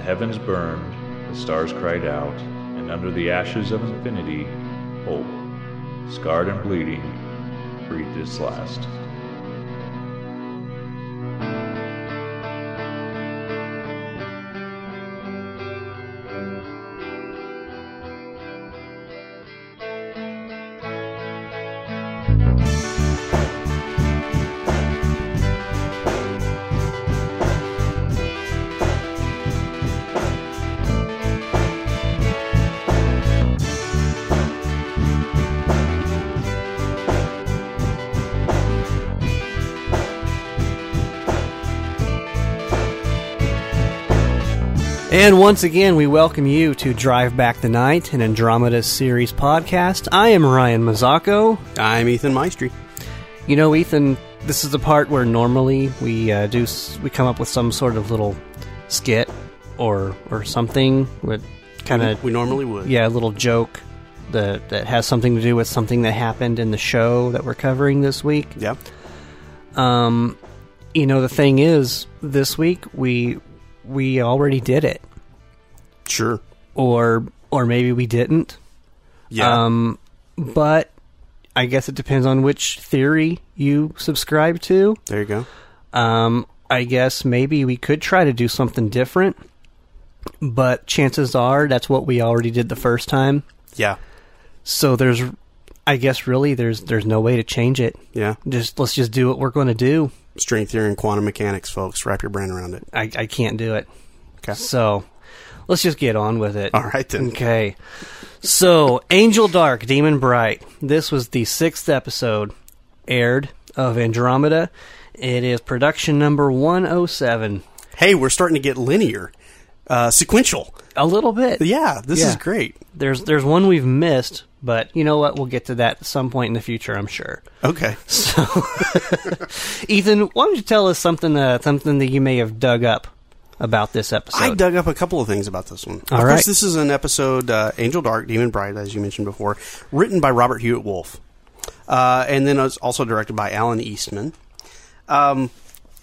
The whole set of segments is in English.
The heavens burned, the stars cried out, and under the ashes of infinity, hope, scarred and bleeding, breathed its last. And once again, we welcome you to Drive Back the Night, an Andromeda series podcast. I am Ryan Mazzacco. I'm Ethan Maestri. You know, Ethan, this is the part where normally we uh, do we come up with some sort of little skit or or something with kind of We normally would. yeah, a little joke that that has something to do with something that happened in the show that we're covering this week. Yeah. Um, you know, the thing is, this week we we already did it, Sure. or or maybe we didn't. Yeah. Um, but I guess it depends on which theory you subscribe to. there you go. Um, I guess maybe we could try to do something different, but chances are that's what we already did the first time. Yeah. So there's, I guess, really there's there's no way to change it. Yeah. Just let's just do what we're going to do. String theory and quantum mechanics, folks. Wrap your brain around it. I, I can't do it. Okay. So let's just get on with it. All right then. Okay. So, Angel Dark, Demon Bright. This was the sixth episode aired of Andromeda. It is production number 107. Hey, we're starting to get linear, uh, sequential. A little bit. Yeah, this Yeah. is great. There's there's one we've missed, but you know what? We'll get to that at some point in the future, I'm sure. Okay. So, Ethan, why don't you tell us something uh, something that you may have dug up about this episode? I dug up a couple of things about this one. All of right. course, this is an episode, uh, Angel Dark, Demon Bright, as you mentioned before, written by Robert Hewitt Wolfe. Uh, and then it was also directed by Alan Eastman. Um,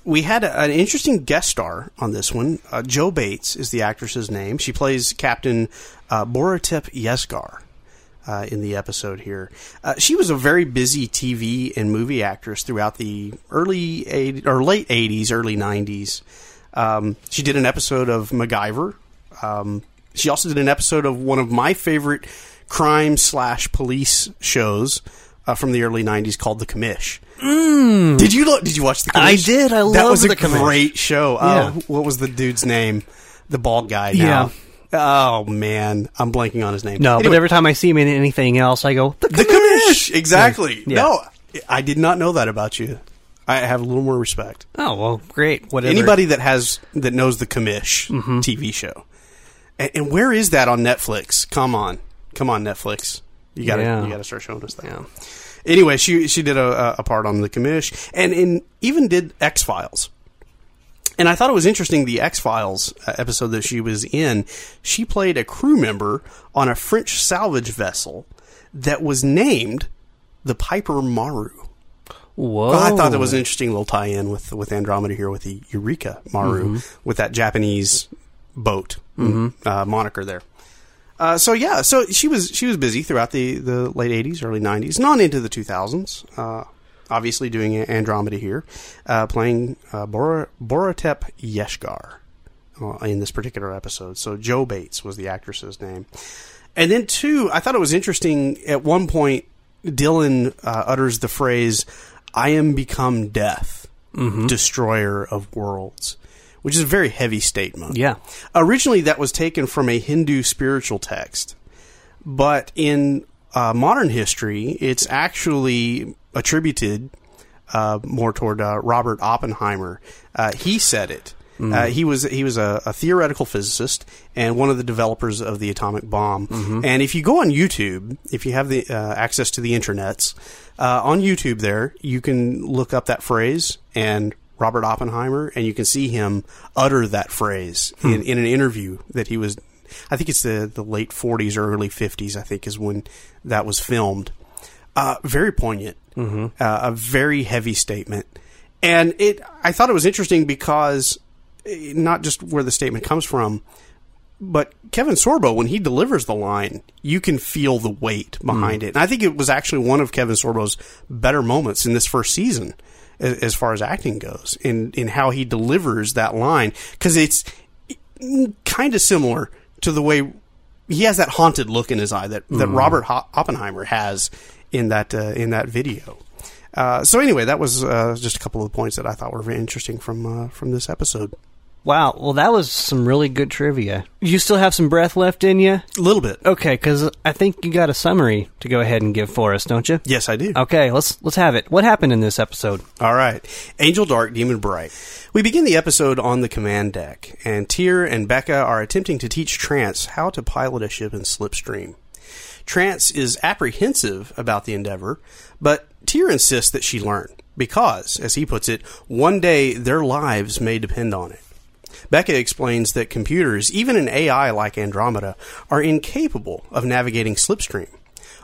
we had a, an interesting guest star on this one. Uh, Joe Bates is the actress's name. She plays Captain uh, Boratip Yesgar. Uh, in the episode here, uh, she was a very busy TV and movie actress throughout the early 80, or late '80s, early '90s. Um, she did an episode of MacGyver. Um, she also did an episode of one of my favorite crime slash police shows uh, from the early '90s called The Commish. Did you lo- did you watch The Commish? I did. I that was a Commish. great show. Yeah. Oh, what was the dude's name? The bald guy. Now. Oh man, I'm blanking on his name. no, but every time I see him in anything else, I go, the, the Commish. Exactly. Yeah. No, I did not know that about you. I have a little more respect. Oh, well, great. Whatever. Anybody that has that knows the Commish Mm-hmm. TV show, and, and where is that on Netflix? Come on, come on, Netflix. You got to Yeah. you got to start showing us that. Yeah. Anyway, she she did a, a part on the Commish, and in, even did X Files. And I thought it was interesting the X Files uh, episode that she was in. She played a crew member on a French salvage vessel that was named the Piper Maru. Whoa. Well, I thought that was an interesting little tie-in with with Andromeda here with the Eureka Maru Mm-hmm. with that Japanese boat uh, moniker there. Uh, so yeah, so she was she was busy throughout the, the late '80s, early '90s, and on into the 2000s. Uh, obviously, doing Andromeda here, uh, playing uh, Bor- Boratep Yeshgar uh, in this particular episode. So Joe Bates was the actress's name. And then two, I thought it was interesting. At one point, Dylan uh, utters the phrase, "I am become death, destroyer of worlds," which is a very heavy statement. Yeah. Originally, that was taken from a Hindu spiritual text, but in uh, modern history, it's actually attributed uh, more toward uh, Robert Oppenheimer. Uh, he said it. Uh, he was he was a, a theoretical physicist and one of the developers of the atomic bomb. And if you go on YouTube, if you have the uh, access to the internets, uh, on YouTube there you can look up that phrase and Robert Oppenheimer, and you can see him utter that phrase in, in an interview that he was. I think it's the the late 40s or early 50s. I think is when that was filmed. Uh, very poignant, uh, a very heavy statement, and it. I thought it was interesting because not just where the statement comes from, but Kevin Sorbo, when he delivers the line, you can feel the weight behind it. And I think it was actually one of Kevin Sorbo's better moments in this first season, as, as far as acting goes, in in how he delivers that line because it's kind of similar to the way he has that haunted look in his eye that, that Robert Ho- Oppenheimer has in that uh, in that video. Uh, so anyway, that was uh, just a couple of the points that I thought were very interesting from uh, from this episode. Wow. Well, that was some really good trivia. You still have some breath left in you? A little bit. Okay, because I think you got a summary to go ahead and give for us, don't you? Yes, I do. Okay, let's let's have it. What happened in this episode? All right. Angel Dark, Demon Bright. We begin the episode on the command deck, and Tyr and Beka are attempting to teach Trance how to pilot a ship in Slipstream. Trance is apprehensive about the endeavor, but Tyr insists that she learn, because, as he puts it, one day their lives may depend on it. Beka explains that computers, even an AI like Andromeda, are incapable of navigating Slipstream.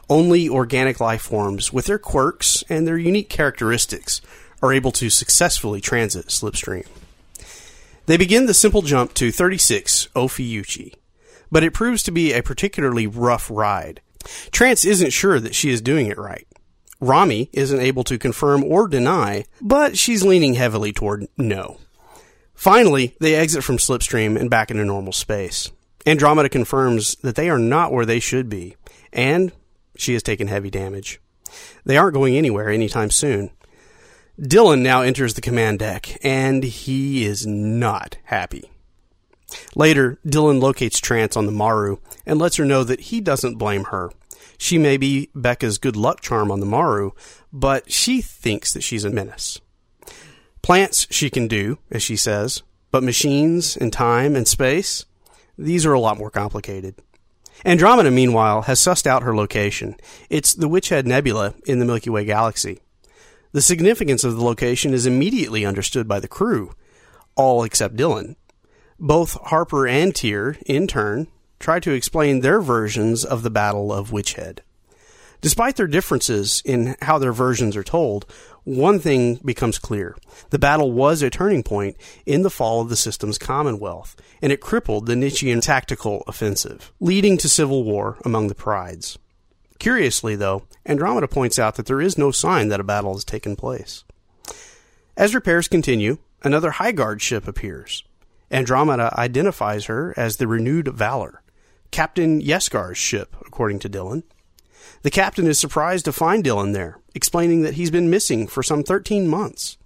Only organic life forms, with their quirks and their unique characteristics, are able to successfully transit Slipstream. They begin the simple jump to 36 Ophiuchi, but it proves to be a particularly rough ride. Trance isn't sure that she is doing it right. Rommie isn't able to confirm or deny, but she's leaning heavily toward no. Finally, they exit from Slipstream and back into normal space. Andromeda confirms that they are not where they should be, and she has taken heavy damage. They aren't going anywhere anytime soon. Dylan now enters the command deck, and he is not happy. Later, Dylan locates Trance on the Maru and lets her know that he doesn't blame her. She may be Beka's good luck charm on the Maru, but she thinks that she's a menace. Plants she can do, as she says, but machines and time and space, these are a lot more complicated. Andromeda, meanwhile, has sussed out her location. It's the Witchhead Nebula in the Milky Way galaxy. The significance of the location is immediately understood by the crew, all except Dylan. Both Harper and Tyr, in turn, try to explain their versions of the Battle of Witchhead. Despite their differences in how their versions are told, one thing becomes clear. The battle was a turning point in the fall of the system's commonwealth, and it crippled the Nietzschean tactical offensive, leading to civil war among the prides. Curiously, though, Andromeda points out that there is no sign that a battle has taken place. As repairs continue, another High Guard ship appears. Andromeda identifies her as the Renewed Valor, Captain Yesgar's ship, according to Dylan. The captain is surprised to find Dylan there, explaining that he's been missing for some 13 months.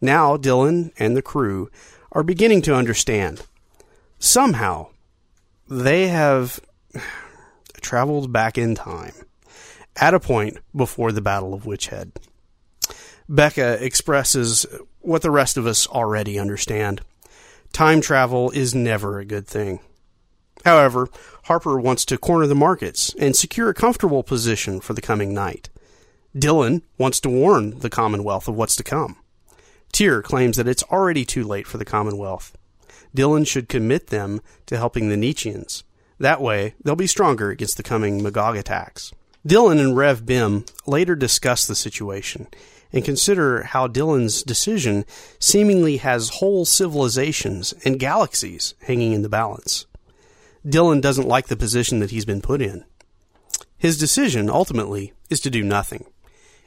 Now, Dylan and the crew are beginning to understand. Somehow, they have traveled back in time at a point before the Battle of Witchhead. Beka expresses what the rest of us already understand. Time travel is never a good thing. However, Harper wants to corner the markets and secure a comfortable position for the coming night. Dylan wants to warn the Commonwealth of what's to come. Tyr claims that it's already too late for the Commonwealth. Dylan should commit them to helping the Nietzscheans. That way, they'll be stronger against the coming Magog attacks. Dylan and Rev Bem later discuss the situation and consider how Dylan's decision seemingly has whole civilizations and galaxies hanging in the balance. Dylan doesn't like the position that he's been put in. His decision, ultimately, is to do nothing.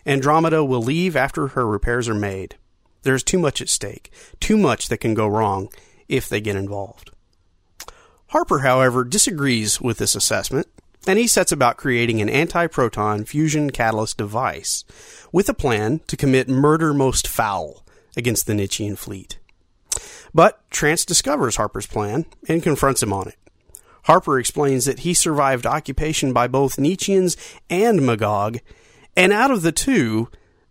Andromeda will leave after her repairs are made. There's too much at stake, too much that can go wrong if they get involved. Harper, however, disagrees with this assessment, and he sets about creating an anti proton fusion catalyst device with a plan to commit murder most foul against the Nietzschean fleet. But Trance discovers Harper's plan and confronts him on it. Harper explains that he survived occupation by both Nietzscheans and Magog, and out of the two,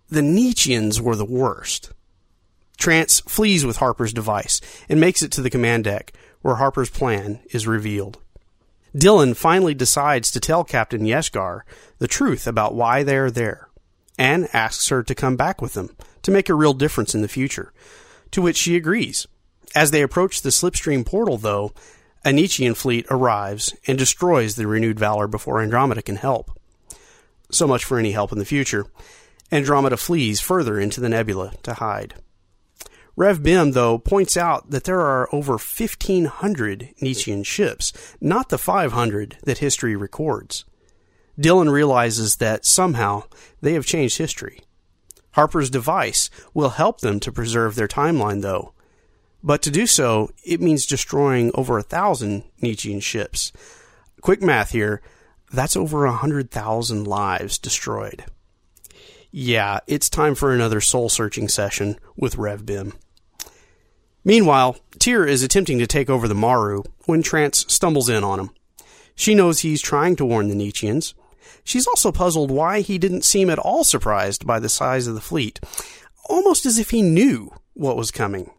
the Nietzscheans were the worst. Trance flees with Harper's device and makes it to the command deck, where Harper's plan is revealed. Dylan finally decides to tell Captain Yesgar the truth about why they are there, and asks her to come back with them to make a real difference in the future, to which she agrees. As they approach the slipstream portal, though, a Nietzschean fleet arrives and destroys the renewed valor before Andromeda can help. So much for any help in the future. Andromeda flees further into the nebula to hide. Rev Bem, though, points out that there are over 1,500 Nietzschean ships, not the 500 that history records. Dylan realizes that somehow they have changed history. Harper's device will help them to preserve their timeline, though. But to do so, it means destroying over a thousand Nietzschean ships. Quick math here that's over a hundred thousand lives destroyed. Yeah, it's time for another soul searching session with Rev Bem. Meanwhile, Tyr is attempting to take over the Maru when Trance stumbles in on him. She knows he's trying to warn the Nietzscheans. She's also puzzled why he didn't seem at all surprised by the size of the fleet, almost as if he knew what was coming.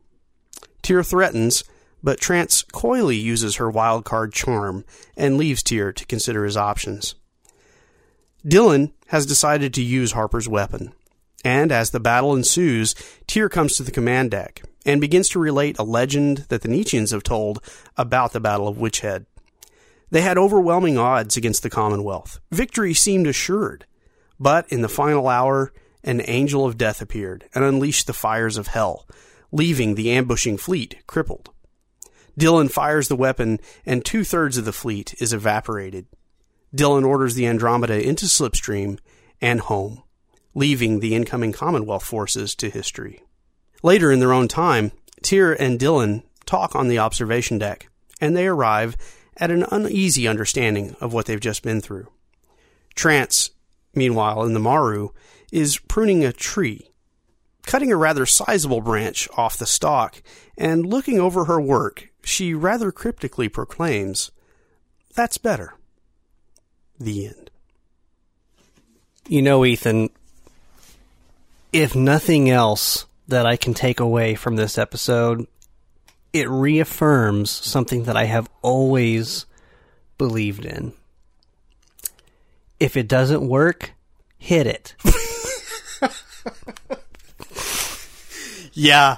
Tyr threatens, but Trance coyly uses her wildcard charm and leaves Tyr to consider his options. Dylan has decided to use Harper's weapon, and as the battle ensues, Tyr comes to the command deck and begins to relate a legend that the Nietzscheans have told about the Battle of Witchhead. They had overwhelming odds against the Commonwealth. Victory seemed assured. But in the final hour, an angel of death appeared and unleashed the fires of hell, leaving the ambushing fleet crippled. Dylan fires the weapon, and two thirds of the fleet is evaporated. Dylan orders the Andromeda into Slipstream and home, leaving the incoming Commonwealth forces to history. Later in their own time, Tyr and Dylan talk on the observation deck, and they arrive at an uneasy understanding of what they've just been through. Trance, meanwhile, in the Maru, is pruning a tree, cutting a rather sizable branch off the stalk, and looking over her work, she rather cryptically proclaims, That's better. The end. You know, Ethan, if nothing else that I can take away from this episode, it reaffirms something that I have always believed in. If it doesn't work, hit it. Yeah.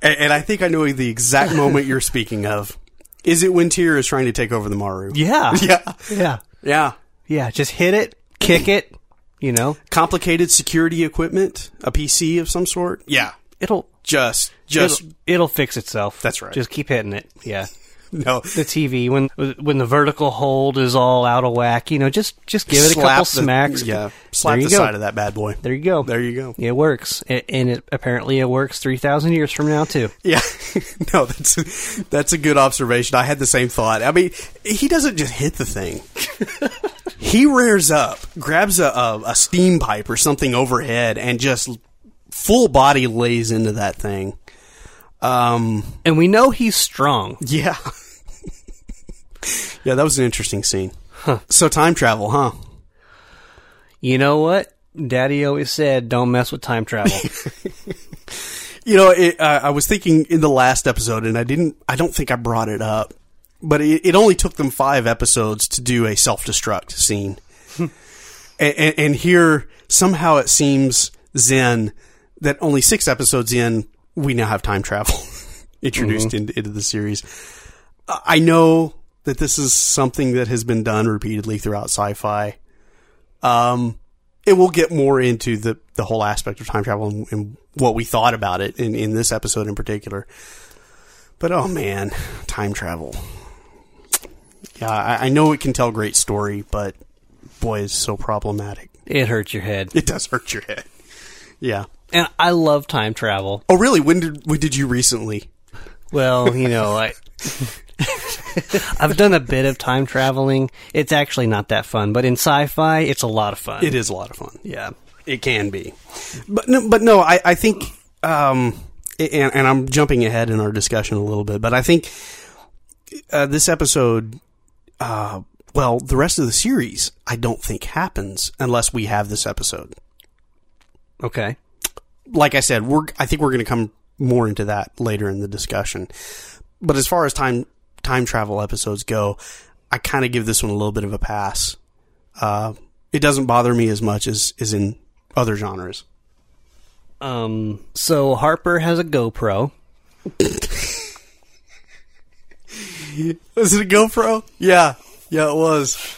And, and I think I know the exact moment you're speaking of. Is it when Tyr is trying to take over the Maru? Yeah. Yeah. Yeah. Yeah. Yeah. Just hit it, kick it, you know, Complicated security equipment, a PC of some sort. Yeah. it'll Just, just, it'll, it'll fix itself. That's right. Just keep hitting it. Yeah. no. The TV when when the vertical hold is all out of whack, you know, just just give it a couple the- smacks. Yeah. Slap the go. side of that bad boy. There you go. There you go. It works, A- and it apparently it works three thousand years from now too. Yeah, no, that's a, that's a good observation. I had the same thought. I mean, he doesn't just hit the thing; he rears up, grabs a, a, a steam pipe or something overhead, and just full body lays into that thing. Um, And we know he's strong. yeah, yeah, that was an interesting scene. So time travel, huh? You know what? Daddy always said, "Don't mess with time travel." You know, it, uh, I was thinking in the last episode, and I didn't. I don't think I brought it up, but it, it only took them five episodes to do a self destruct scene, and, and, and here somehow it seems Zen that only six episodes in, we now have time travel introduced into, into the series. I know that this is something that has been done repeatedly throughout sci-fi. Um, and we'll get more into the, the whole aspect of time travel and, and what we thought about it in, in this episode in particular. But oh man, time travel. Yeah, I, I know it can tell a great story, but boy, it's so problematic. it hurts your head. It does hurt your head. Yeah. And I love time travel. Oh really? When did when did you recently? Well, you know, I I've done a bit of time traveling. It's actually not that fun, but in sci-fi, it's a lot of fun. It is a lot of fun. Yeah. It can be, but no, but no, I, I think, um, and, and I'm jumping ahead in our discussion a little bit, but I think uh, this episode, uh, well, the rest of the series, I don't think happens unless we have this episode. Okay. Like I said, we're I think we're going to come more into that later in the discussion. But as far as time time travel episodes go, I kind of give this one a little bit of a pass. Uh, it doesn't bother me as much as as in other genres. Um so Harper has a GoPro. Was it a GoPro? Yeah, yeah, it was.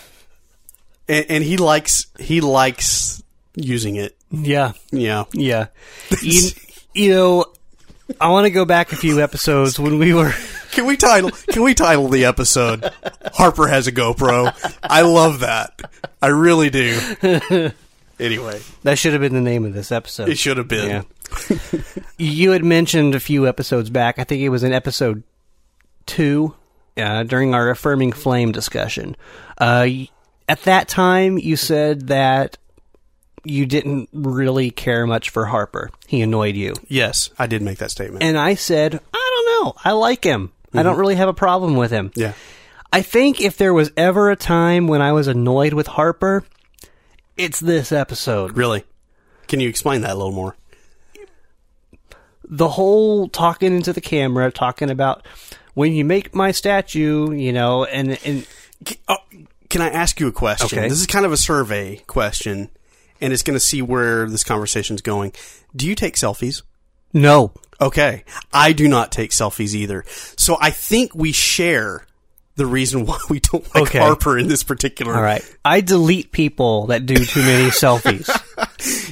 And, and he likes he likes using it. Yeah. Yeah, Yeah. you, you know, I want to go back a few episodes when we were. Can we title? Can we title the episode "Harper has a GoPro"? I love that. I really do. Anyway, That should have been the name of this episode. it should have been. Yeah. you had mentioned a few episodes back. I think it was in episode two uh, during our affirming flame discussion. Uh, at that time, you said that you didn't really care much for Harper. He annoyed you, Yes, I did make that statement. and I said, I don't know. I like him. I don't mm-hmm. really have a problem with him. yeah. I think if there was ever a time when I was annoyed with Harper, it's this episode. Really? Can you explain that a little more? the whole talking into the camera, talking about when you make my statue, you know, and and oh, can I ask you a question? Okay. This is kind of a survey question, and it's going to see where this conversation's going. Do you take selfies? no, Okay. I do not take selfies either. So I think we share the reason why we don't like Okay. Harper in this particular. all right. I delete people that do too many selfies.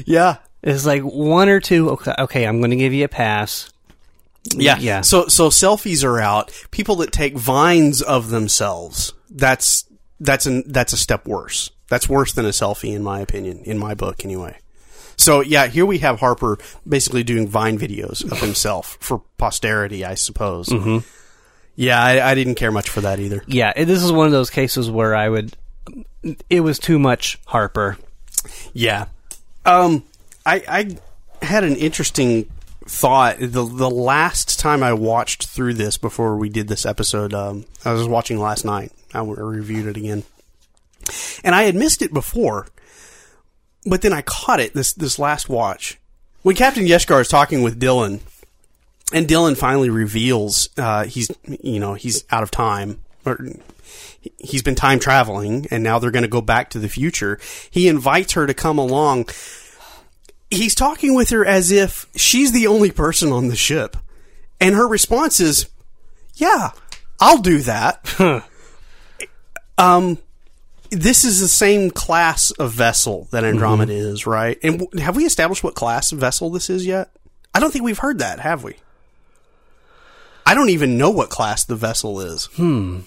Yeah. It's like one or two. Okay, okay, I'm going to give you a pass. Yeah. Yeah. So so selfies are out. People that take vines of themselves. That's that's an that's a step worse. That's worse than a selfie in my opinion, in my book anyway. So yeah, here we have Harper basically doing vine videos of himself for posterity, I suppose. Mm-hmm. Yeah, I, I didn't care much for that either. Yeah, this is one of those cases where I would. It was too much Harper. Yeah. Um, I, I had an interesting thought. The the last time I watched through this before we did this episode, um, I was watching last night. I reviewed it again, and I had missed it before, but then I caught it this this last watch when Captain Yeshkar is talking with Dylan, and Dylan finally reveals uh, he's you know he's out of time or he's been time traveling and now they're going to go back to the future. He invites her to come along. He's talking with her as if she's the only person on the ship. And her response is, "Yeah, I'll do that." um this is the same class of vessel that Andromeda is, right? And w- have we established what class of vessel this is yet? I don't think we've heard that, have we? I don't even know what class the vessel is. Hmm.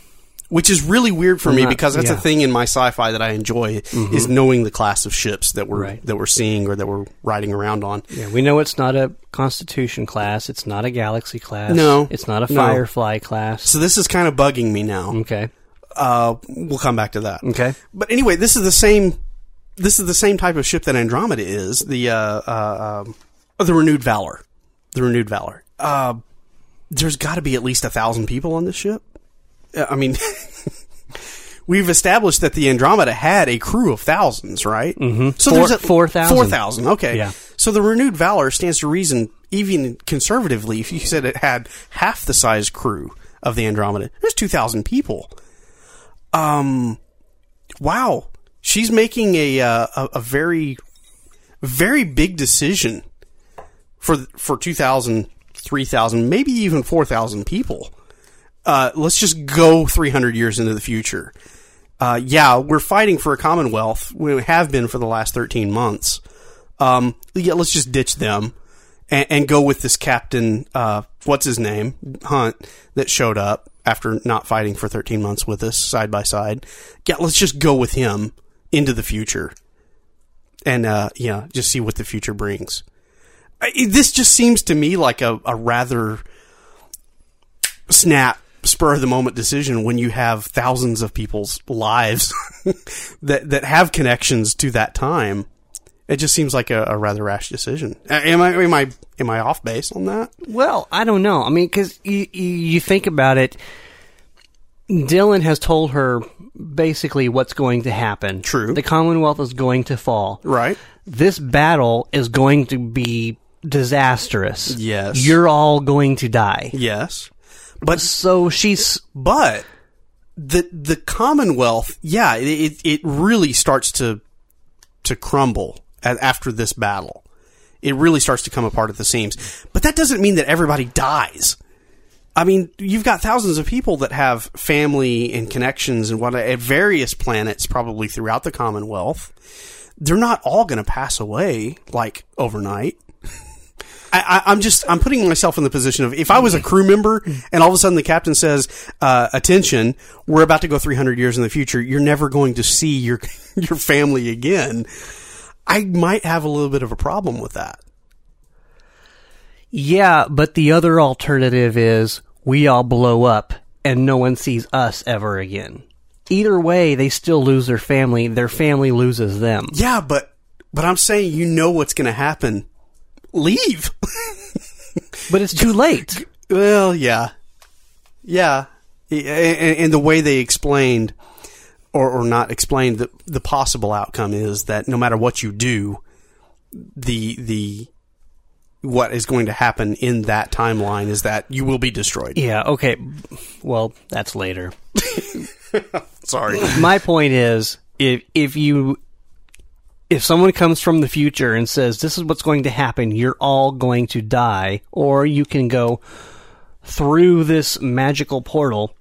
Which is really weird for me not- because that's yeah. a thing in my sci-fi that I enjoy is knowing the class of ships that we're Right. that we're seeing or that we're riding around on. Yeah, we know it's not a Constitution class. It's not a Galaxy class. No. it's not a No. Firefly class. So this is kind of bugging me now. Okay, Uh, we'll come back to that. okay. But anyway, this is the same. This is the same type of ship that Andromeda is. The uh, uh, um, the renewed valor, the renewed valor. Uh, there's got to be at least a thousand people on this ship. Uh, I mean, we've established that the Andromeda had a crew of thousands, right? Mm-hmm. So Four- there's a, 4,000. Four thousand. Okay. Yeah. So the renewed valor stands to reason, even conservatively, if you said it had half the size crew of the Andromeda, there's two thousand people. Um, wow, she's making a uh, a, a very very big decision for for 2,000, 3,000, maybe even 4,000 people. Uh, let's just go 300 years into the future. Uh, yeah, we're fighting for a commonwealth. We have been for the last 13 months. Um, yeah, let's just ditch them and, and go with this captain, uh, what's his name? Hunt, that showed up after not fighting for 13 months with us side by side. Yeah, let's just go with him into the future and, uh, yeah, just see what the future brings. I, this just seems to me like a, a rather snap, spur of the moment decision when you have thousands of people's lives that, that have connections to that time. It just seems like a, a rather rash decision. Am I am I am I off base on that? Well, I don't know. I mean, because you, you you think about it, Dylan has told her basically what's going to happen. True. The Commonwealth is going to fall. Right. This battle is going to be disastrous. Yes. You're all going to die. Yes. But So she's but the the Commonwealth, yeah, it it, really starts to to crumble after this battle. It really starts to come apart at the seams. But that doesn't mean that everybody dies. I mean, you've got thousands of people that have family and connections and what at various planets, probably throughout the Commonwealth. They're not all going to pass away like overnight. I, I'm just I'm putting myself in the position of if I was a crew member and all of a sudden the captain says, uh, "Attention, we're about to go 300 years in the future. You're never going to see your your family again." I might have a little bit of a problem with that. Yeah, but the other alternative is we all blow up and no one sees us ever again. Either way, they still lose their family. Their family loses them. Yeah, but but I'm saying you know what's going to happen. Leave. But it's too late. well, yeah, yeah, and, and the way they explained or or not explained that the possible outcome is that no matter what you do, the the what is going to happen in that timeline is that you will be destroyed. Yeah, okay. Well, that's later. Sorry. My point is if if you if someone comes from the future and says this is what's going to happen, you're all going to die or you can go through this magical portal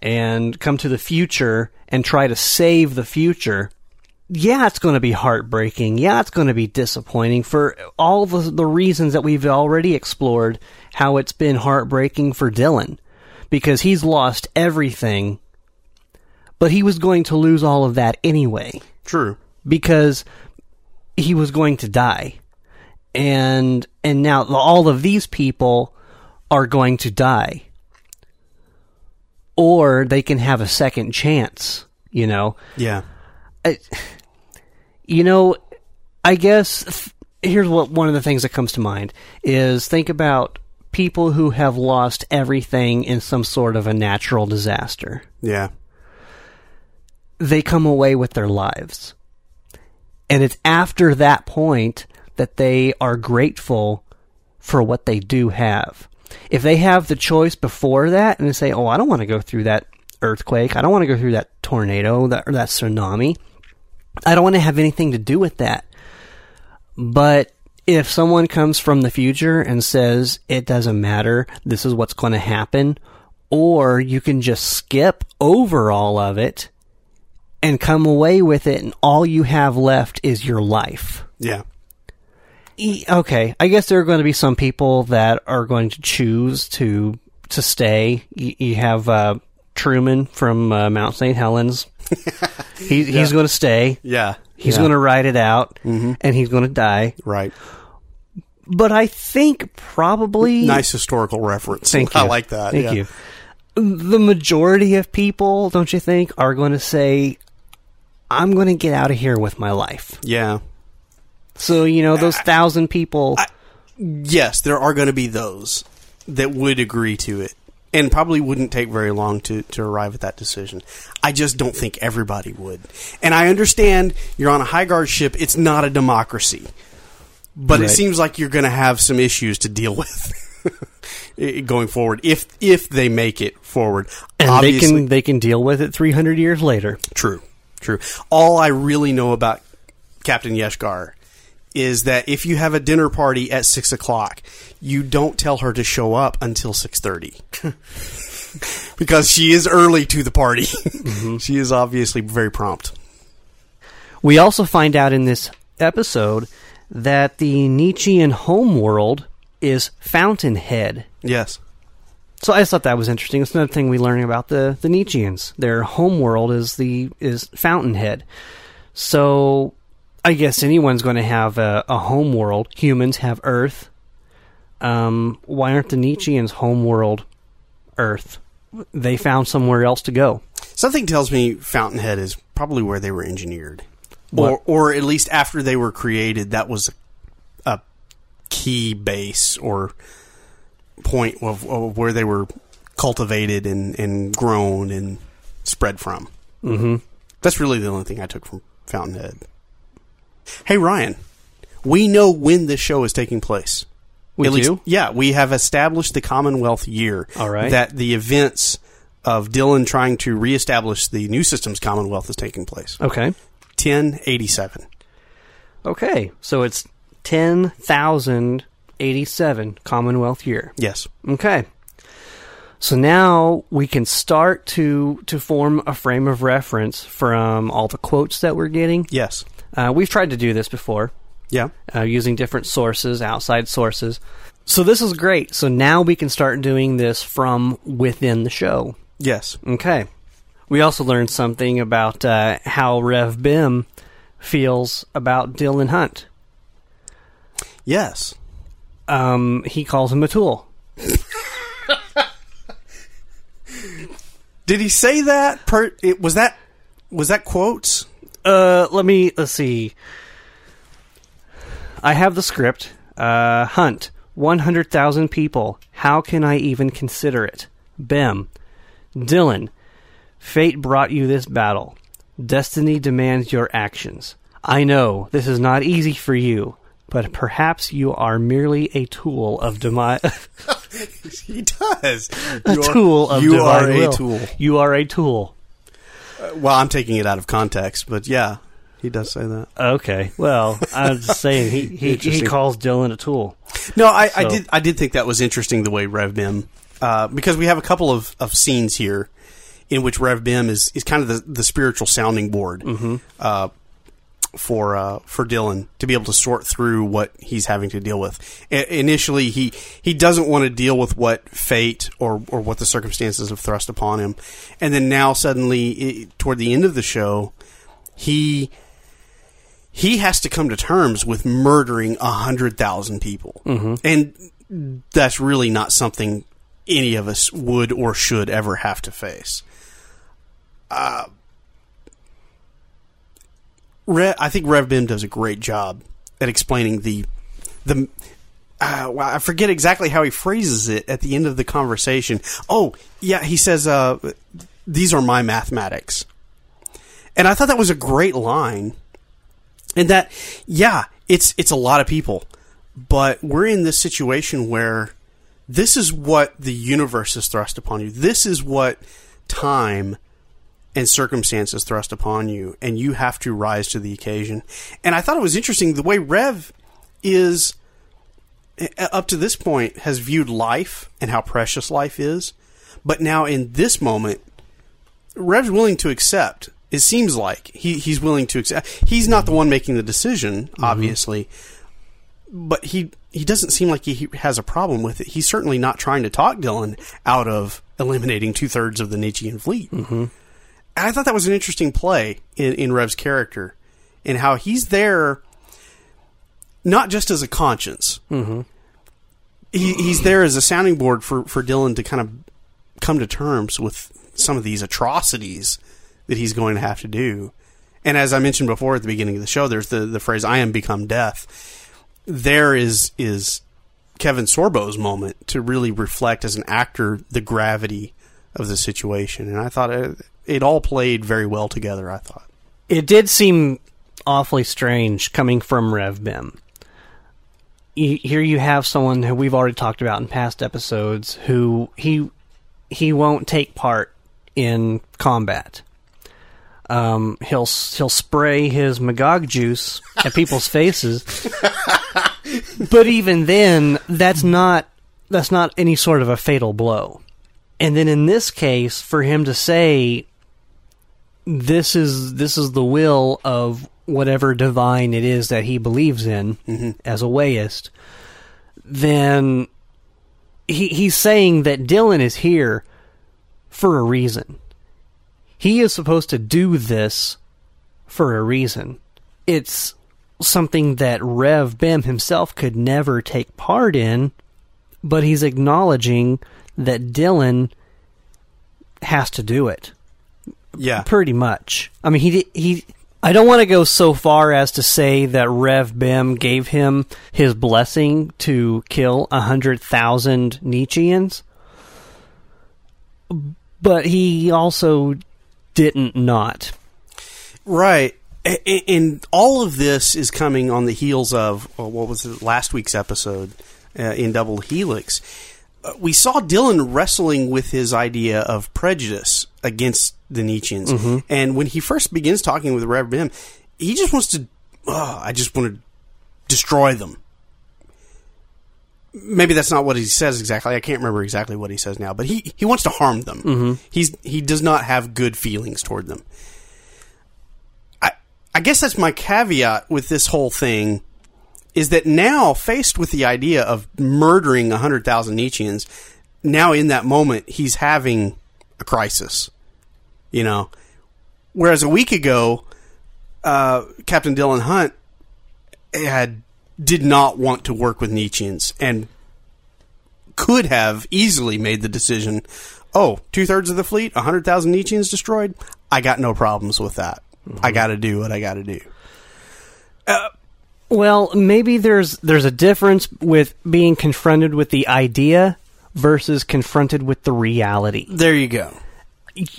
and come to the future and try to save the future. Yeah, it's going to be heartbreaking. Yeah, it's going to be disappointing for all the, the reasons that we've already explored how it's been heartbreaking for Dylan because he's lost everything but he was going to lose all of that anyway True. because he was going to die and and now all of these people are going to die or they can have a second chance you know Yeah. you know i guess th- here's what one of the things that comes to mind is think about people who have lost everything in some sort of a natural disaster Yeah. they come away with their lives. And it's after that point that they are grateful for what they do have. If they have the choice before that and they say, "Oh, I don't want to go through that earthquake. I don't want to go through that tornado, that or that tsunami. I don't want to have anything to do with that." But if someone comes from the future and says, "It doesn't matter. This is what's going to happen," or you can just skip over all of it and come away with it, and all you have left is your life. Yeah. E- Okay, I guess there are going to be some people that are going to choose to to stay. You, you have uh, Truman from uh, Mount St. Helens. he, He's going to stay. Yeah. He's Yeah. going to ride it out, and he's going to die. Right. But I think probably Nice historical reference. Thank you. I like that. Thank yeah. you. The majority of people, don't you think, are going to say, "I'm going to get out of here with my life." Yeah. So you know those thousand people. Yes, there are going to be those that would agree to it and probably wouldn't take very long to, to arrive at that decision. I just don't think everybody would. And I understand you're on a high guard ship, it's not a democracy. But it seems like you're going to have some issues to deal with going forward if if they make it forward. and Obviously, they can they can deal with it 300 years later. True, true. All I really know about Captain Yeshgar is that if you have a dinner party at six o'clock, you don't tell her to show up until six thirty. because she is early to the party. Mm-hmm. she is obviously very prompt. We also find out in this episode that the Nietzschean homeworld is Fountainhead. Yes. So I just thought that was interesting. It's another thing we learn about the the Nietzscheans. Their homeworld is the is Fountainhead. So I guess anyone's going to have a, a homeworld. Humans have Earth. Um, why aren't the Nietzscheans' home world Earth? They found somewhere else to go. Something tells me Fountainhead is probably where they were engineered. What? Or or at least after they were created, that was a key base or point of, of where they were cultivated and, and grown and spread from. Mm-hmm. That's really the only thing I took from Fountainhead. Hey Ryan, we know when this show is taking place. We At least- do? yeah, we have established the Commonwealth year. All right. That the events of Dylan trying to reestablish the new systems Commonwealth is taking place. Okay. 1087. Okay. So it's ten thousand eighty-seven Commonwealth year. Yes. Okay. So now we can start to to form a frame of reference from all the quotes that we're getting. Yes. Uh, we've tried to do this before Yeah. uh, using different sources, outside sources. So this is great. So now we can start doing this from within the show. Yes. Okay. We also learned something about uh, how Rev Bem feels about Dylan Hunt. Yes. Um, he calls him a tool. Did he say that? Per it was that was that quotes? Uh, let me let's see. I have the script. Uh, Hunt, one hundred thousand people. How can I even consider it? Bem, Dylan, fate brought you this battle. Destiny demands your actions. I know this is not easy for you, but perhaps you are merely a tool of demise. He does. a You are- tool of you divine are a will. tool. You are a tool. Well, I'm taking it out of context, but yeah, he does say that. Okay. Well, I'm just saying he he, he calls Dylan a tool. No, I, I did. I did think that was interesting the way Rev Bem, uh, because we have a couple of, of scenes here in which Rev Bem is, is kind of the, the spiritual sounding board uh, for uh, for Dylan to be able to sort through what he's having to deal with. Initially, he he doesn't want to deal with what fate or or what the circumstances have thrust upon him, and then now suddenly, i toward the end of the show, he he has to come to terms with murdering a hundred thousand people, and that's really not something any of us would or should ever have to face. Uh, Re- I think Rev Bem does a great job at explaining the the. Uh, well, I forget exactly how he phrases it at the end of the conversation. Oh, yeah, he says, uh, "These are my mathematics," and I thought that was a great line and that yeah it's it's a lot of people but we're in this situation where this is what the universe has thrust upon you this is what time and circumstances thrust upon you and you have to rise to the occasion and i thought it was interesting the way rev is up to this point has viewed life and how precious life is but now in this moment Rev's willing to accept. It seems like he, he's willing to accept. He's not the one making the decision, obviously, but he he doesn't seem like he has a problem with it. He's certainly not trying to talk Dylan out of eliminating two thirds of the Nietzschean fleet. Mm-hmm. I thought that was an interesting play in, in Rev's character and how he's there not just as a conscience. Mm-hmm. He, he's there as a sounding board for, for Dylan to kind of come to terms with some of these atrocities that he's going to have to do. And as I mentioned before at the beginning of the show, there's the, the phrase "I am become death." There is is Kevin Sorbo's moment to really reflect as an actor the gravity of the situation, and I thought it, it all played very well together. I thought. It did seem awfully strange coming from Rev Bem. Here you have someone who we've already talked about in past episodes who he he won't take part in combat. Um, he'll he'll spray his Magog juice at people's faces, but even then, that's not that's not any sort of a fatal blow. And then in this case, for him to say this is this is the will of whatever divine it is that he believes in mm-hmm. as a wayist, then he he's saying that Dylan is here for a reason. He is supposed to do this for a reason. It's something that Rev Bem himself could never take part in, but he's acknowledging that Dylan has to do it Yeah, pretty much. I mean, he he. I don't want to go so far as to say that Rev Bem gave him his blessing to kill a hundred thousand Nietzscheans, but he also didn't not. Right. And all of this is coming on the heels of uh, what was it, last week's episode uh, in Double Helix. Uh, we saw Dylan wrestling with his idea of prejudice against the Nietzscheans. Mm-hmm. And when he first begins talking with Rev Bem, he just wants to, oh, I just want to destroy them. Maybe that's not what he says exactly. I can't remember exactly what he says now, but he, he wants to harm them. Mm-hmm. He's he does not have good feelings toward them. I I guess that's my caveat with this whole thing is that now faced with the idea of murdering 100,000 Nietzscheans, now in that moment, he's having a crisis. You know? Whereas a week ago, uh, Captain Dylan Hunt had did not want to work with Nietzscheans and could have easily made the decision oh, two thirds of the fleet, 100,000 Nietzscheans destroyed. I got no problems with that. I got to do what I got to do. Well, maybe there's there's a difference with being confronted with the idea versus confronted with the reality. There you go.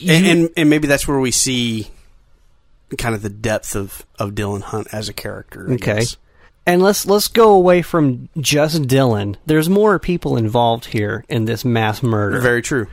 And, and and maybe that's where we see kind of the depth of, of Dylan Hunt as a character. I Okay. guess. And let's let's go away from just Dylan. There's more people involved here in this mass murder. Very true.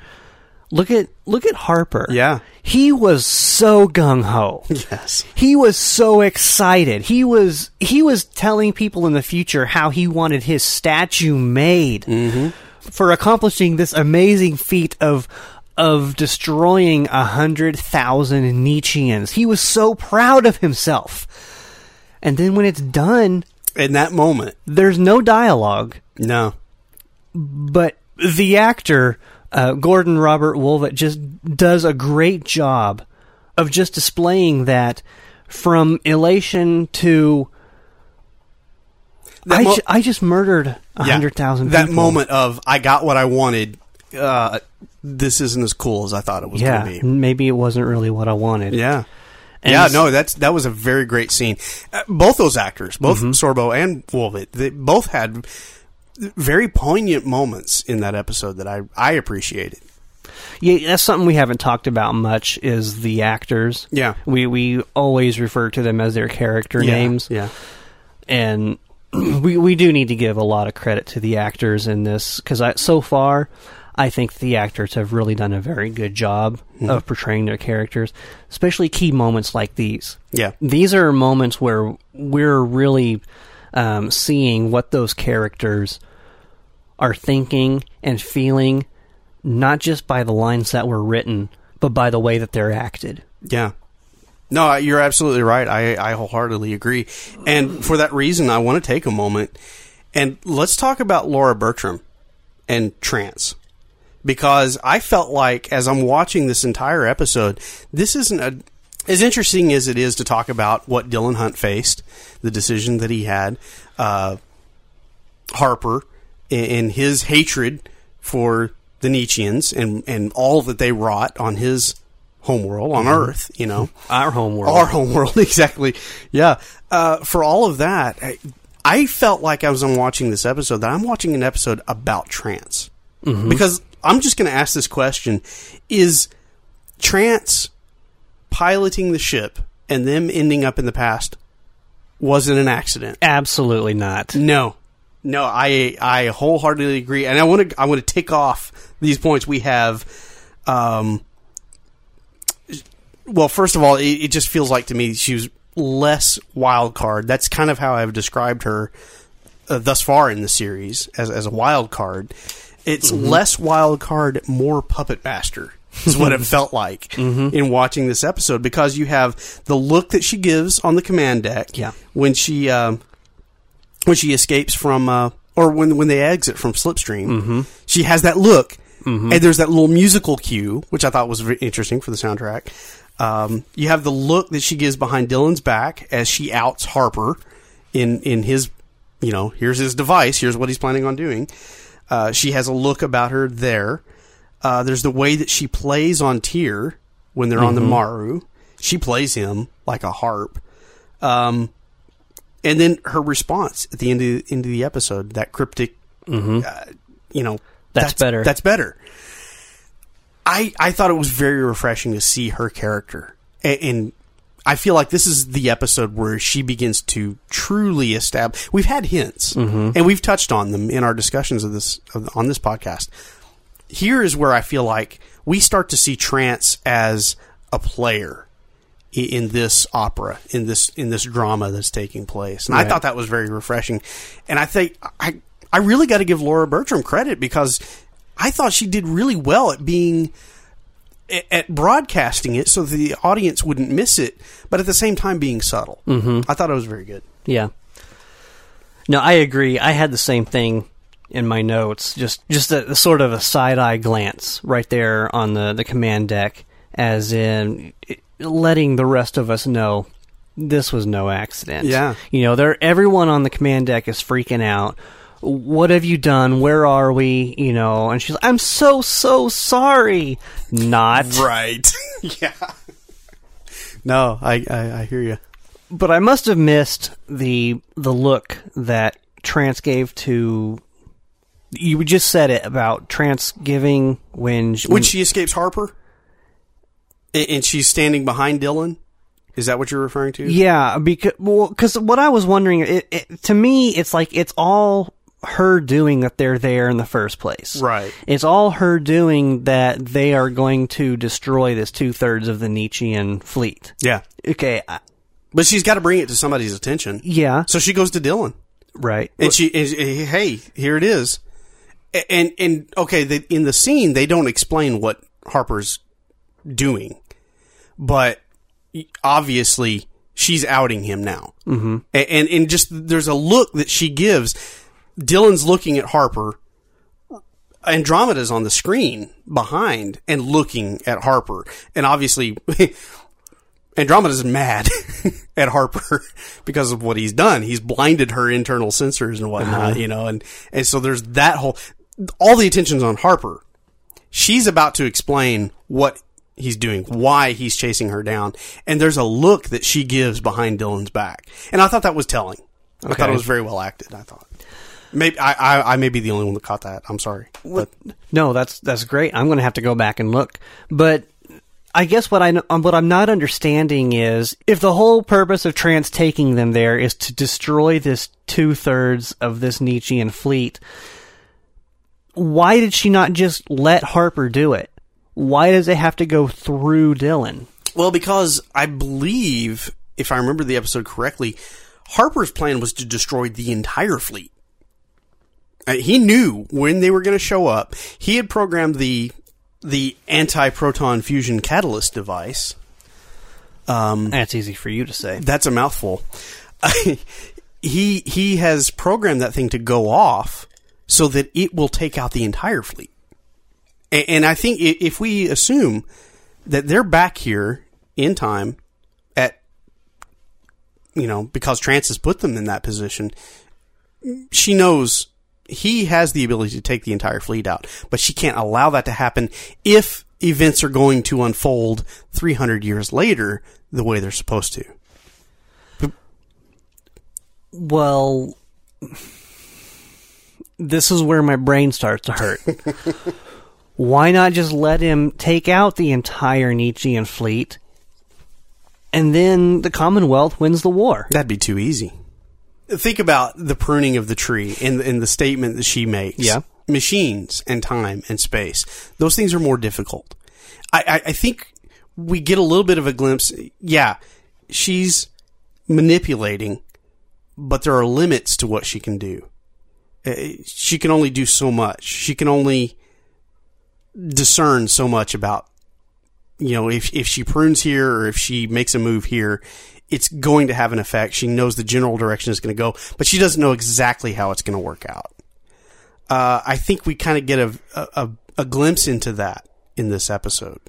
look at look at Harper. Yeah. He was so gung ho. Yes. He was so excited. He was he was telling people in the future how he wanted his statue made mm-hmm. for accomplishing this amazing feat of of destroying a hundred thousand Nietzscheans. He was so proud of himself. And then when it's done, In that moment, there's no dialogue, no. but the actor uh, Gordon Robert Woolvett just does a great job of just displaying that from elation to That I, ju- I just murdered a Yeah. hundred thousand. That moment of I got what I wanted. Uh, this isn't as cool as I thought it was yeah, going to be. maybe it wasn't really what I wanted. Yeah. And yeah, no, that's that was a very great scene. Uh, both those actors, both Sorbo and Woolvett, they both had very poignant moments in that episode that I I appreciated. Yeah, that's something we haven't talked about much. Is the actors? Yeah. we we always refer to them as their character names. Yeah. and we we do need to give a lot of credit to the actors in this because so far I think the actors have really done a very good job of portraying their characters, especially key moments like these. Yeah. These are moments where we're really um, seeing what those characters are thinking and feeling, not just by the lines that were written, but by the way that they're acted. Yeah. No, you're absolutely right. I, I wholeheartedly agree. And for that reason, I want to take a moment and let's talk about Laura Bertram and trance. Because I felt like as I'm watching this entire episode, this isn't a, as interesting as it is to talk about what Dylan Hunt faced, the decision that he had, uh, Harper and- his hatred for the Nietzscheans and, and all that they wrought on his homeworld, on Earth, you know. Our homeworld. Our homeworld, exactly. Yeah. Uh, for all of that, I, I felt like I was on watching this episode that I'm watching an episode about trance. Because I'm just going to ask this question Is trance piloting the ship and them ending up in the past, wasn't an accident? Absolutely not. No, no, I I wholeheartedly agree, and I want to I want to tick off these points. We have, um, well, first of all, it, it just feels like to me she was less wild card. That's kind of how I've described her uh, thus far in the series as as a wild card. It's less wild card, more puppet master. Is what it felt like in watching this episode because you have the look that she gives on the command deck Yeah. when she um, when she escapes from uh, or when when they exit from Slipstream, she has that look, and there's that little musical cue, which I thought was very interesting for the soundtrack. Um, you have the look that she gives behind Dylan's back as she outs Harper in in his, you know, here's his device, here's what he's planning on doing. Uh, she has a look about her there. Uh, there's the way that she plays on Tyr when they're on the Maru. She plays him like a harp. Um, and then her response at the end of the, end of the episode, that cryptic, uh, you know, That's better. That's better. I I thought it was very refreshing to see her character, and, and I feel like this is the episode where she begins to truly establish. We've had hints, mm-hmm. and we've touched on them in our discussions of this of, on this podcast. Here is where I feel like we start to see Trance as a player in this opera, in this in this drama that's taking place, and I thought that was very refreshing. And I think I I really got to give Laura Bertram credit because I thought she did really well at being at- broadcasting it so the audience wouldn't miss it, but at the same time being subtle. Mm-hmm. I thought it was very good. Yeah. No, I agree. I had the same thing in my notes. Just just a, a sort of a side eye glance right there on the the command deck, as in letting the rest of us know this was no accident. Yeah. you know, there everyone on the command deck is freaking out. What have you done? Where are we? You know, and she's like, I'm so so sorry. Not Right. yeah. No, I, I I hear you. but I must have missed the the look that Trance gave to. You just said it about Trance giving when she, When she escapes Harper, a- and she's standing behind Dylan. Is that what you're referring to? yeah because well because what I was wondering it, it, to me it's like it's all her doing that they're there in the first place Right. it's all her doing that they are going to destroy this two thirds of the Nietzschean fleet Yeah. okay I- But she's got to bring it to somebody's attention. yeah So she goes to Dylan. right And she is, hey, here it is. And, and, okay, the, in the scene, they don't explain what Harper's doing, but obviously she's outing him now. Mm-hmm. And, and just, there's a look that she gives. Dylan's looking at Harper. Andromeda's on the screen behind and looking at Harper. And obviously, Andromeda's mad at Harper because of what he's done. He's blinded her internal sensors and whatnot, uh-huh. you know, and, and so there's that whole, all the attention's on Harper. She's about to explain what he's doing, why he's chasing her down. And there's a look that she gives behind Dylan's back. And I thought that was telling. I thought it was very well acted. I thought. Maybe I, I, I may be the only one that caught that. I'm sorry. But No, that's that's great. I'm going to have to go back and look. But I guess what I what I'm not understanding is if the whole purpose of Trance taking them there is to destroy this two thirds of this Nietzschean fleet. Why did she not just let Harper do it? Why does it have to go through Dylan? Well, because I believe, if I remember the episode correctly, Harper's plan was to destroy the entire fleet. Uh, he knew when they were going to show up. He had programmed the the anti-proton fusion catalyst device. That's easy for you to say. That's a mouthful. he he has programmed that thing to go off so that it will take out the entire fleet. And, and I think if we assume that they're back here in time at you know because Trance has put them in that position, she knows he has the ability to take the entire fleet out, but she can't allow that to happen if events are going to unfold 300 years later the way they're supposed to. Well, this is where my brain starts to hurt. Why not just let him take out the entire Nietzschean fleet, and then the Commonwealth wins the war? That'd be too easy. Think about the pruning of the tree in in the statement that she makes. Yeah. machines and time and space; those things are more difficult. I, I, I think we get a little bit of a glimpse. Yeah, she's manipulating, but there are limits to what she can do. Uh, She can only do so much. She can only discern so much about you know, if if she prunes here or if she makes a move here, it's going to have an effect. She knows the general direction it's going to go, but she doesn't know exactly how it's going to work out. Uh, I think we kind of get a, a a glimpse into that in this episode,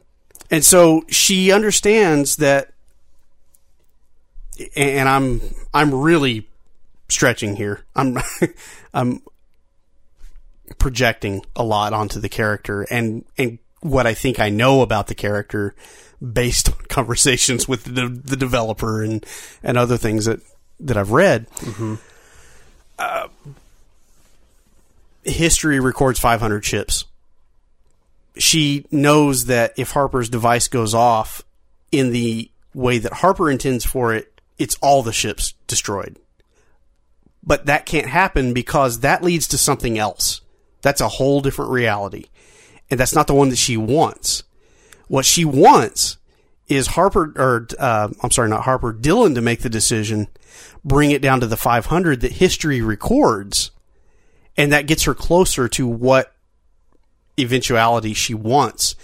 and so she understands that. And I'm I'm really stretching here. I'm I'm projecting a lot onto the character and and what I think I know about the character based on conversations with the, the developer and and other things that that I've read. Uh, history records 500 ships. She knows that if Harper's device goes off in the way that Harper intends for it, it's all the ships destroyed. But that can't happen because that leads to something else. That's a whole different reality. And that's not the one that she wants. What she wants is Harper, or uh, I'm sorry, not Harper, Dylan to make the decision, bring it down to the 500 that history records, and that gets her closer to what eventuality she wants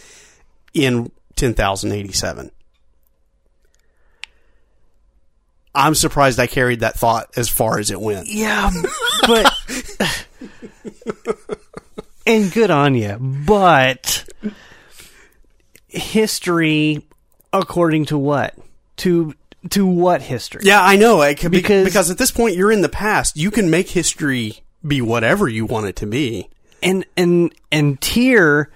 in 10,087. I'm surprised I carried that thought as far as it went. Yeah, but and good on you. But history, according to what? To to what history? Yeah, I know. Could be, Because- because at this point you're in the past. You can make history be whatever you want it to be. and and and Tyr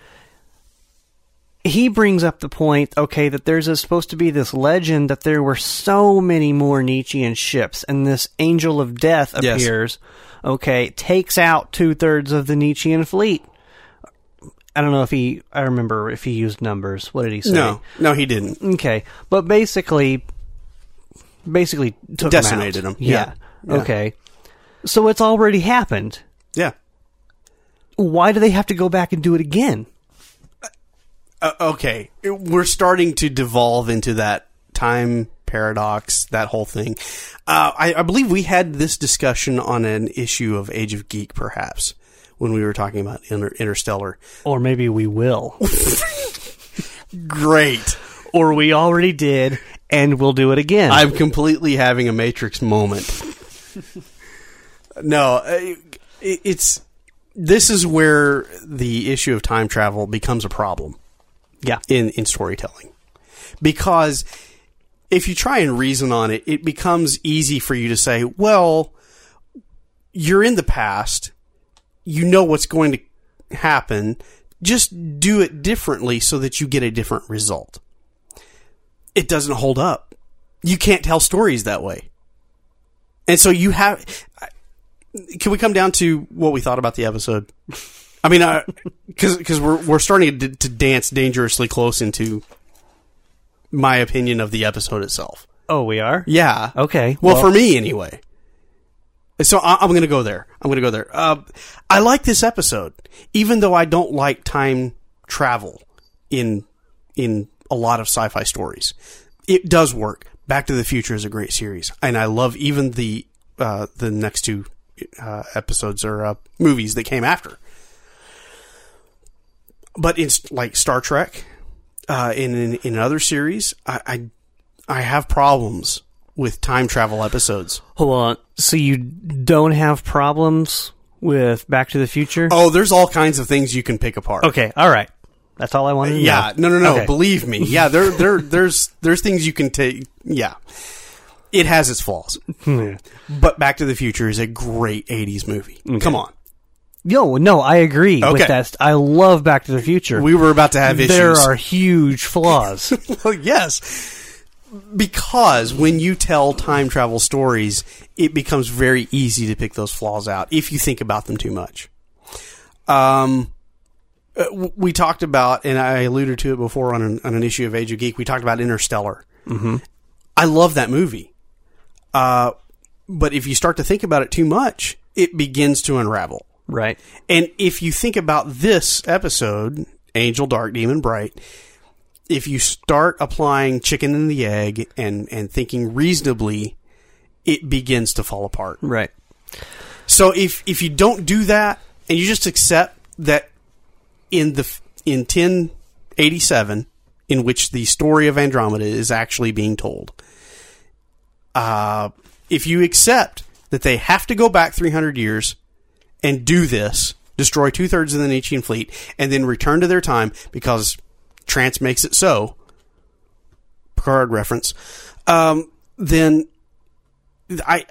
he brings up the point okay that there's a, supposed to be this legend that there were so many more Nietzschean ships and this angel of death Yes. appears okay takes out two-thirds of the Nietzschean fleet I don't know if he I remember if he used numbers what did he say No, no, he didn't. okay but basically basically took. Decimated 'em. yeah. Yeah. okay so it's already happened Yeah. why do they have to go back and do it again Uh, okay, we're starting to devolve into that time paradox, that whole thing. Uh, I, I believe we had this discussion on an issue of Age of Geek, perhaps, when we were talking about Inter- Interstellar. Or maybe we will. Great. or we already did, and we'll do it again. I'm completely having a Matrix moment. no, uh, it, it's this is where the issue of time travel becomes a problem. yeah. in, in storytelling. Because if you try and reason on it, it becomes easy for you to say, well, you're in the past. You know what's going to happen. Just do it differently so that you get a different result. It doesn't hold up. You can't tell stories that way. And so you have. Can we come down to what we thought about the episode? I mean, uh, because because we're we're starting to, to dance dangerously close into my opinion of the episode itself. Oh, we are? Yeah. Okay. Well, for me anyway. So I, I'm going to go there. I'm going to go there. Uh, I like this episode, even though I don't like time travel in in a lot of sci-fi stories. It does work. Back to the Future is a great series, and I love even the uh, the next two uh, episodes or uh, movies that came after. But in like Star Trek, uh, in, in in other series, I, I I have problems with time travel episodes. Hold on. So you don't have problems with Back to the Future? Oh, there's all kinds of things you can pick apart. Okay. All right. That's all I wanted to Yeah, know. no, no, no. Okay. Believe me. Yeah, there, there, there's, there's things you can take. Yeah, it has its flaws, hmm. but Back to the Future is a great '80s movie. Come on, Yo, no, I agree Okay. with that. I love Back to the Future. we were about to have issues. there are huge flaws. Well, yes, because when you tell time travel stories, it becomes very easy to pick those flaws out if you think about them too much. Um, uh, we talked about, and I alluded to it before on an, on an issue of Age of Geek. We talked about Interstellar. Mm-hmm. I love that movie, uh, but if you start to think about it too much, it begins to unravel. right. And if you think about this episode, Angel, Dark, Demon, Bright, if you start applying chicken and the egg and, and thinking reasonably, it begins to fall apart. Right. So if, if you don't do that and you just accept that in the, in 1087, in which the story of Andromeda is actually being told, uh, if you accept that they have to go back 300 years and do this, destroy two thirds of the Nietzschean fleet, and then return to their time because Trance makes it so. Picard reference. Um, then I,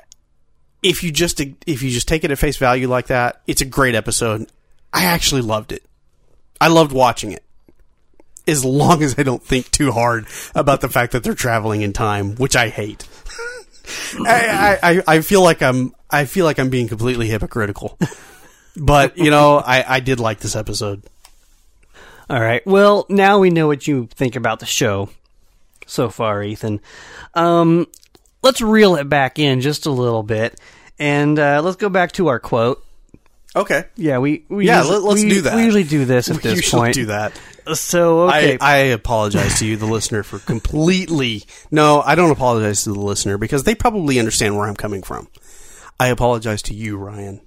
if you just if you just take it at face value like that, it's a great episode. I actually loved it. I loved watching it. As long as I don't think too hard about the fact that they're traveling in time, which I hate. I, I, I- feel like I'm I feel like I'm being completely hypocritical. But you know, I, I did like this episode. All right. Well, now we know what you think about the show so far, Ethan. Um, let's reel it back in just a little bit, and uh, let's go back to our quote. Okay. Yeah, we, we Yeah, usually, let- let's we- do that. We usually do this at We this usually point. do that. So okay, I, I apologize to you, the listener, for completely. No, I don't apologize to the listener because they probably understand where I'm coming from. I apologize to you, Ryan,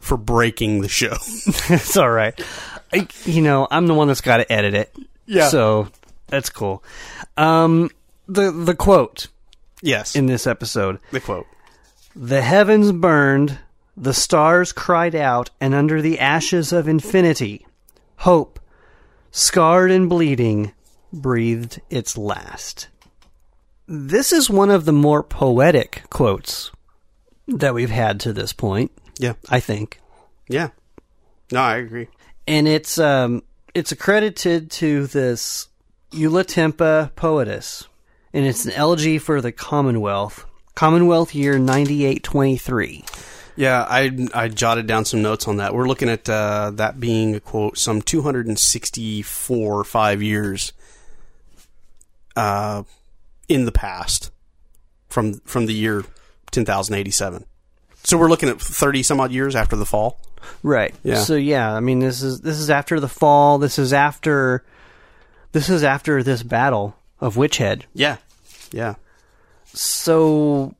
for breaking the show. it's all right. I, you know, I'm the one that's got to edit it. Yeah. So that's cool. Um, the the quote Yes. in this episode. the quote. The heavens burned, the stars cried out, and under the ashes of infinity, hope, scarred and bleeding, breathed its last. This is one of the more poetic quotes that we've had to this point, Yeah. I think. Yeah. No, I agree. And it's um it's accredited to this Eula Tempa poetess. And it's an elegy for the Commonwealth. Commonwealth year 9823. Yeah, I I jotted down some notes on that. We're looking at uh, that being a quote some 264 five years uh, in the past from from the year 10,087. So we're looking at 30 some odd years after the fall. Right. Yeah. So yeah, I mean this is this is after the fall. This is after this is after this battle of Witchhead. Yeah. Yeah. So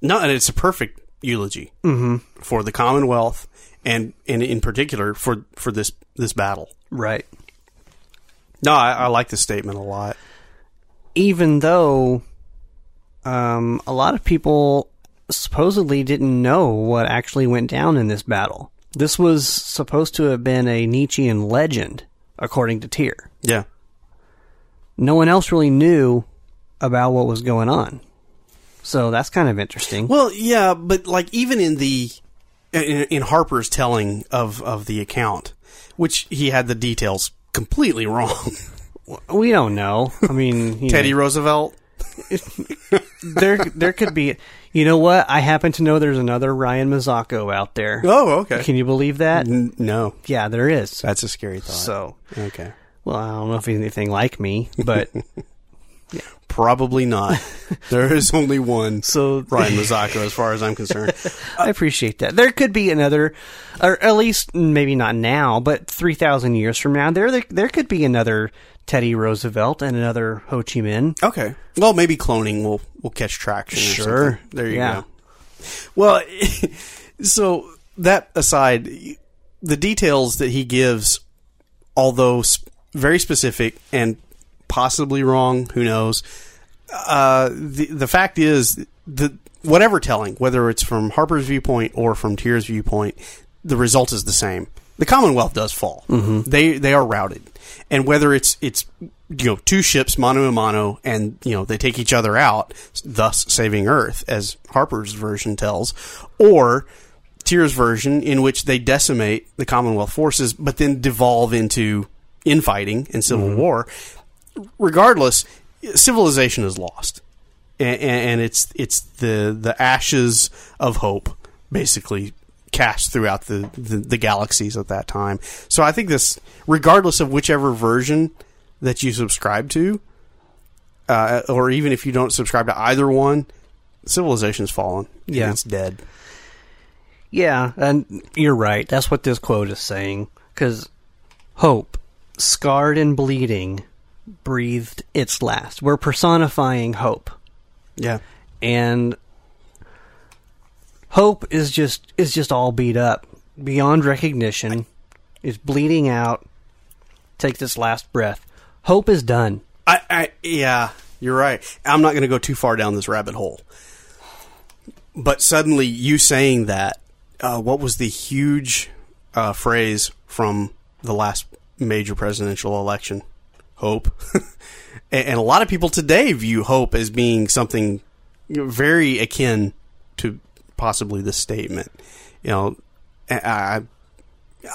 No, and it's a perfect eulogy for the Commonwealth and, and in particular for, for this this battle. right. No, I, I like this statement a lot. Even though um, a lot of people supposedly didn't know what actually went down in this battle. This was supposed to have been a Nietzschean legend, according to Tyr. Yeah. No one else really knew about what was going on. So that's kind of interesting. Well, yeah, but like even in the in, in Harper's telling of of the account, which he had the details completely wrong. We don't know. I mean, Teddy know, Roosevelt. there there could be. You know what? I happen to know there's another Ryan Mazzacco out there. Oh, okay. Can you believe that? N- no, Yeah, there is. that's a scary thought. So, okay, well, I don't know if he's anything like me, but probably not. there is only one so Ryan Mazzacco, as far as I'm concerned. I appreciate that. There could be another, or at least maybe not now, but three thousand years from now, there there, there could be another Teddy Roosevelt and another Ho Chi Minh. Okay. Well, maybe cloning will will catch traction. Sure. There you Yeah. go. Well, so that aside, the details that he gives, although very specific and possibly wrong, who knows? Uh, the the fact is that whatever telling, whether it's from Harper's viewpoint or from Tyr's viewpoint, the result is the same. The Commonwealth does fall. They they are routed, and whether it's it's you know two ships mano a mano, and you know they take each other out, thus saving Earth, as Harper's version tells, or Tyr's version in which they decimate the Commonwealth forces, but then devolve into infighting and civil war. Regardless, civilization is lost, and, and it's it's the the ashes of hope, basically cast throughout the, the the galaxies at that time. So I think this, regardless of whichever version that you subscribe to, uh, or even if you don't subscribe to either one, civilization's fallen. Yeah. it's dead. Yeah, and you're right. That's what this quote is saying. Because hope, scarred and bleeding, breathed its last. We're personifying hope. Yeah. and hope is just is just all beat up beyond recognition is bleeding out takes its last breath hope is done I, I yeah, you're right. I'm not going to go too far down this rabbit hole. But suddenly, you saying that, uh, what was the huge uh, phrase from the last major presidential election? Hope. and, and a lot of people today view hope as being something very akin to possibly this statement. You know, I,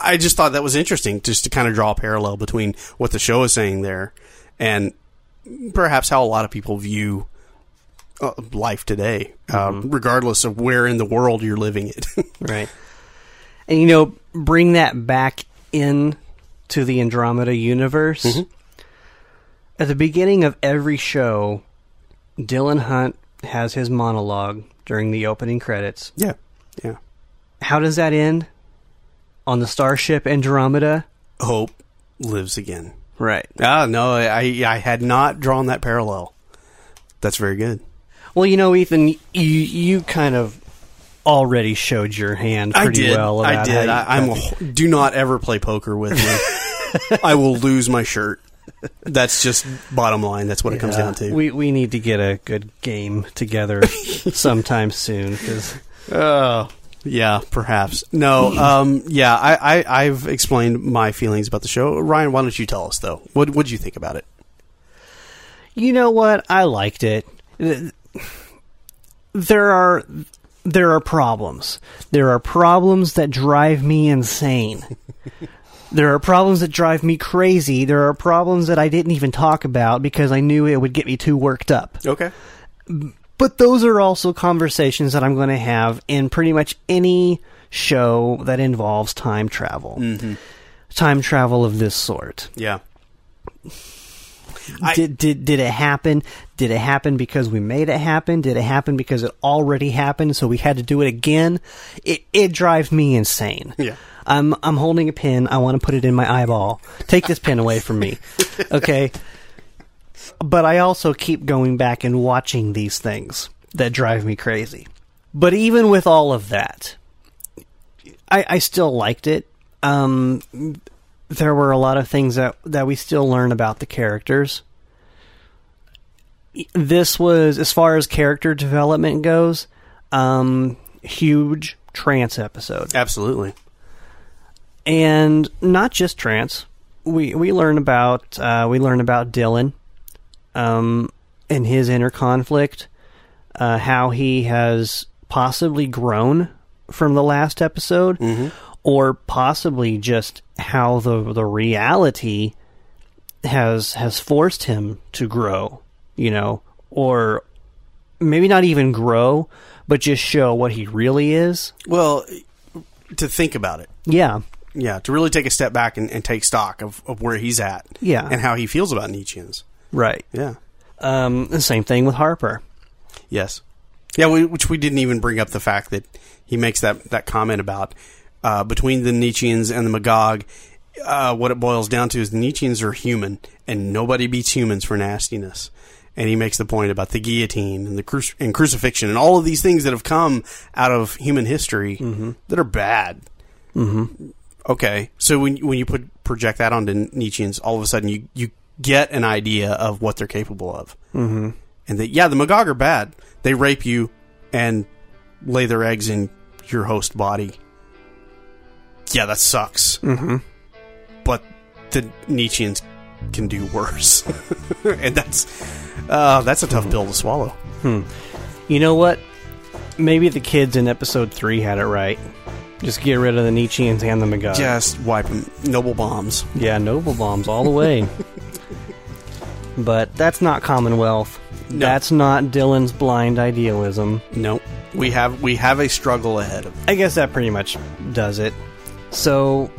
I just thought that was interesting, just to kind of draw a parallel between what the show is saying there and perhaps how a lot of people view uh, life today, uh, regardless of where in the world you're living it. right and you know bring that back in to the andromeda universe at the beginning of every show dylan hunt has his monologue during the opening credits yeah, yeah. how does that end on the starship andromeda Hope lives again. right Ah, no, I I had not drawn that parallel. That's very good. Well, you know, Ethan, you you kind of already showed your hand pretty well. About I did. you- I, I'm. A, do not ever play poker with me. I will lose my shirt. That's just bottom line. That's what it comes Yeah. down to. We we need to get a good game together sometime soon because Oh, yeah, perhaps. No, um, yeah, I, I, I've explained my feelings about the show. Ryan, why don't you tell us though? What what did you think about it? you know what I liked it. There are there are problems. There are problems that drive me insane. There are problems that drive me crazy. There are problems that I didn't even talk about because I knew it would get me too worked up. Okay. But those are also conversations that I'm going to have in pretty much any show that involves time travel. Mm-hmm. Time travel of this sort. Yeah. I- did did did it happen? Did it happen because we made it happen? Did it happen because it already happened so we had to do it again? It it drives me insane. Yeah. I'm I'm holding a pin. I want to put it in my eyeball. Take this pin away from me. Okay? But I also keep going back and watching these things that drive me crazy. But even with all of that, I, I still liked it. Um, there were a lot of things that, that we still learn about the characters. This was, as far as character development goes, um, huge trance episode Absolutely. And not just trance. We we learn about uh, we learn about Dylan, um, and his inner conflict, uh, how he has possibly grown from the last episode, or possibly just how the the reality has has forced him to grow. You know, or maybe not even grow, but just show what he really is. Well, to think about it. Yeah, Yeah, to really take a step back and, and take stock of, of where he's at. Yeah. And how he feels about Nietzscheans. right. Yeah. Um, the same thing with Harper. Yes. Yeah, we, which we didn't even bring up the fact that he makes that, that comment about uh, between the Nietzscheans and the Magog, uh, what it boils down to is the Nietzscheans are human, and nobody beats humans for nastiness. And he makes the point about the guillotine and the cruci- and crucifixion and all of these things that have come out of human history that are bad. Mm-hmm. Okay, so when when you put project that onto Nietzscheans, all of a sudden you you get an idea of what they're capable of and that yeah, the Magog are bad. They rape you and lay their eggs in your host body. Yeah, that sucks. Mm-hmm. But the Nietzscheans can do worse, and that's uh, that's a tough pill to swallow. You know what? Maybe the kids in episode three had it right. Just get rid of the Nietzscheans and the Magog. Just wipe them. Nova bombs. Yeah, nova bombs all the way. but that's not Commonwealth. No. That's not Dylan's blind idealism. Nope. We have we have a struggle ahead of. I guess that pretty much does it. So,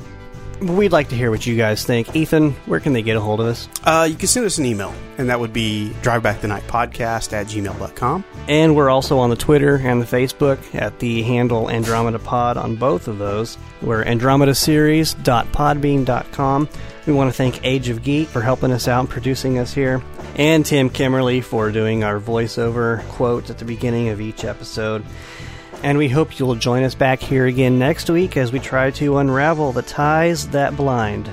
we'd like to hear what you guys think. Ethan, where can they get a hold of us? Uh, you can send us an email, and that would be drivebackthenight.podcast at gmail.com. And we're also on the Twitter and the Facebook at the handle Andromeda Pod on both of those. We're andromedaseries.podbean.com. We want to thank Age of Geek for helping us out and producing us here, and Tim Kimmerly for doing our voiceover quote at the beginning of each episode. And we hope you'll join us back here again next week as we try to unravel the ties that blind.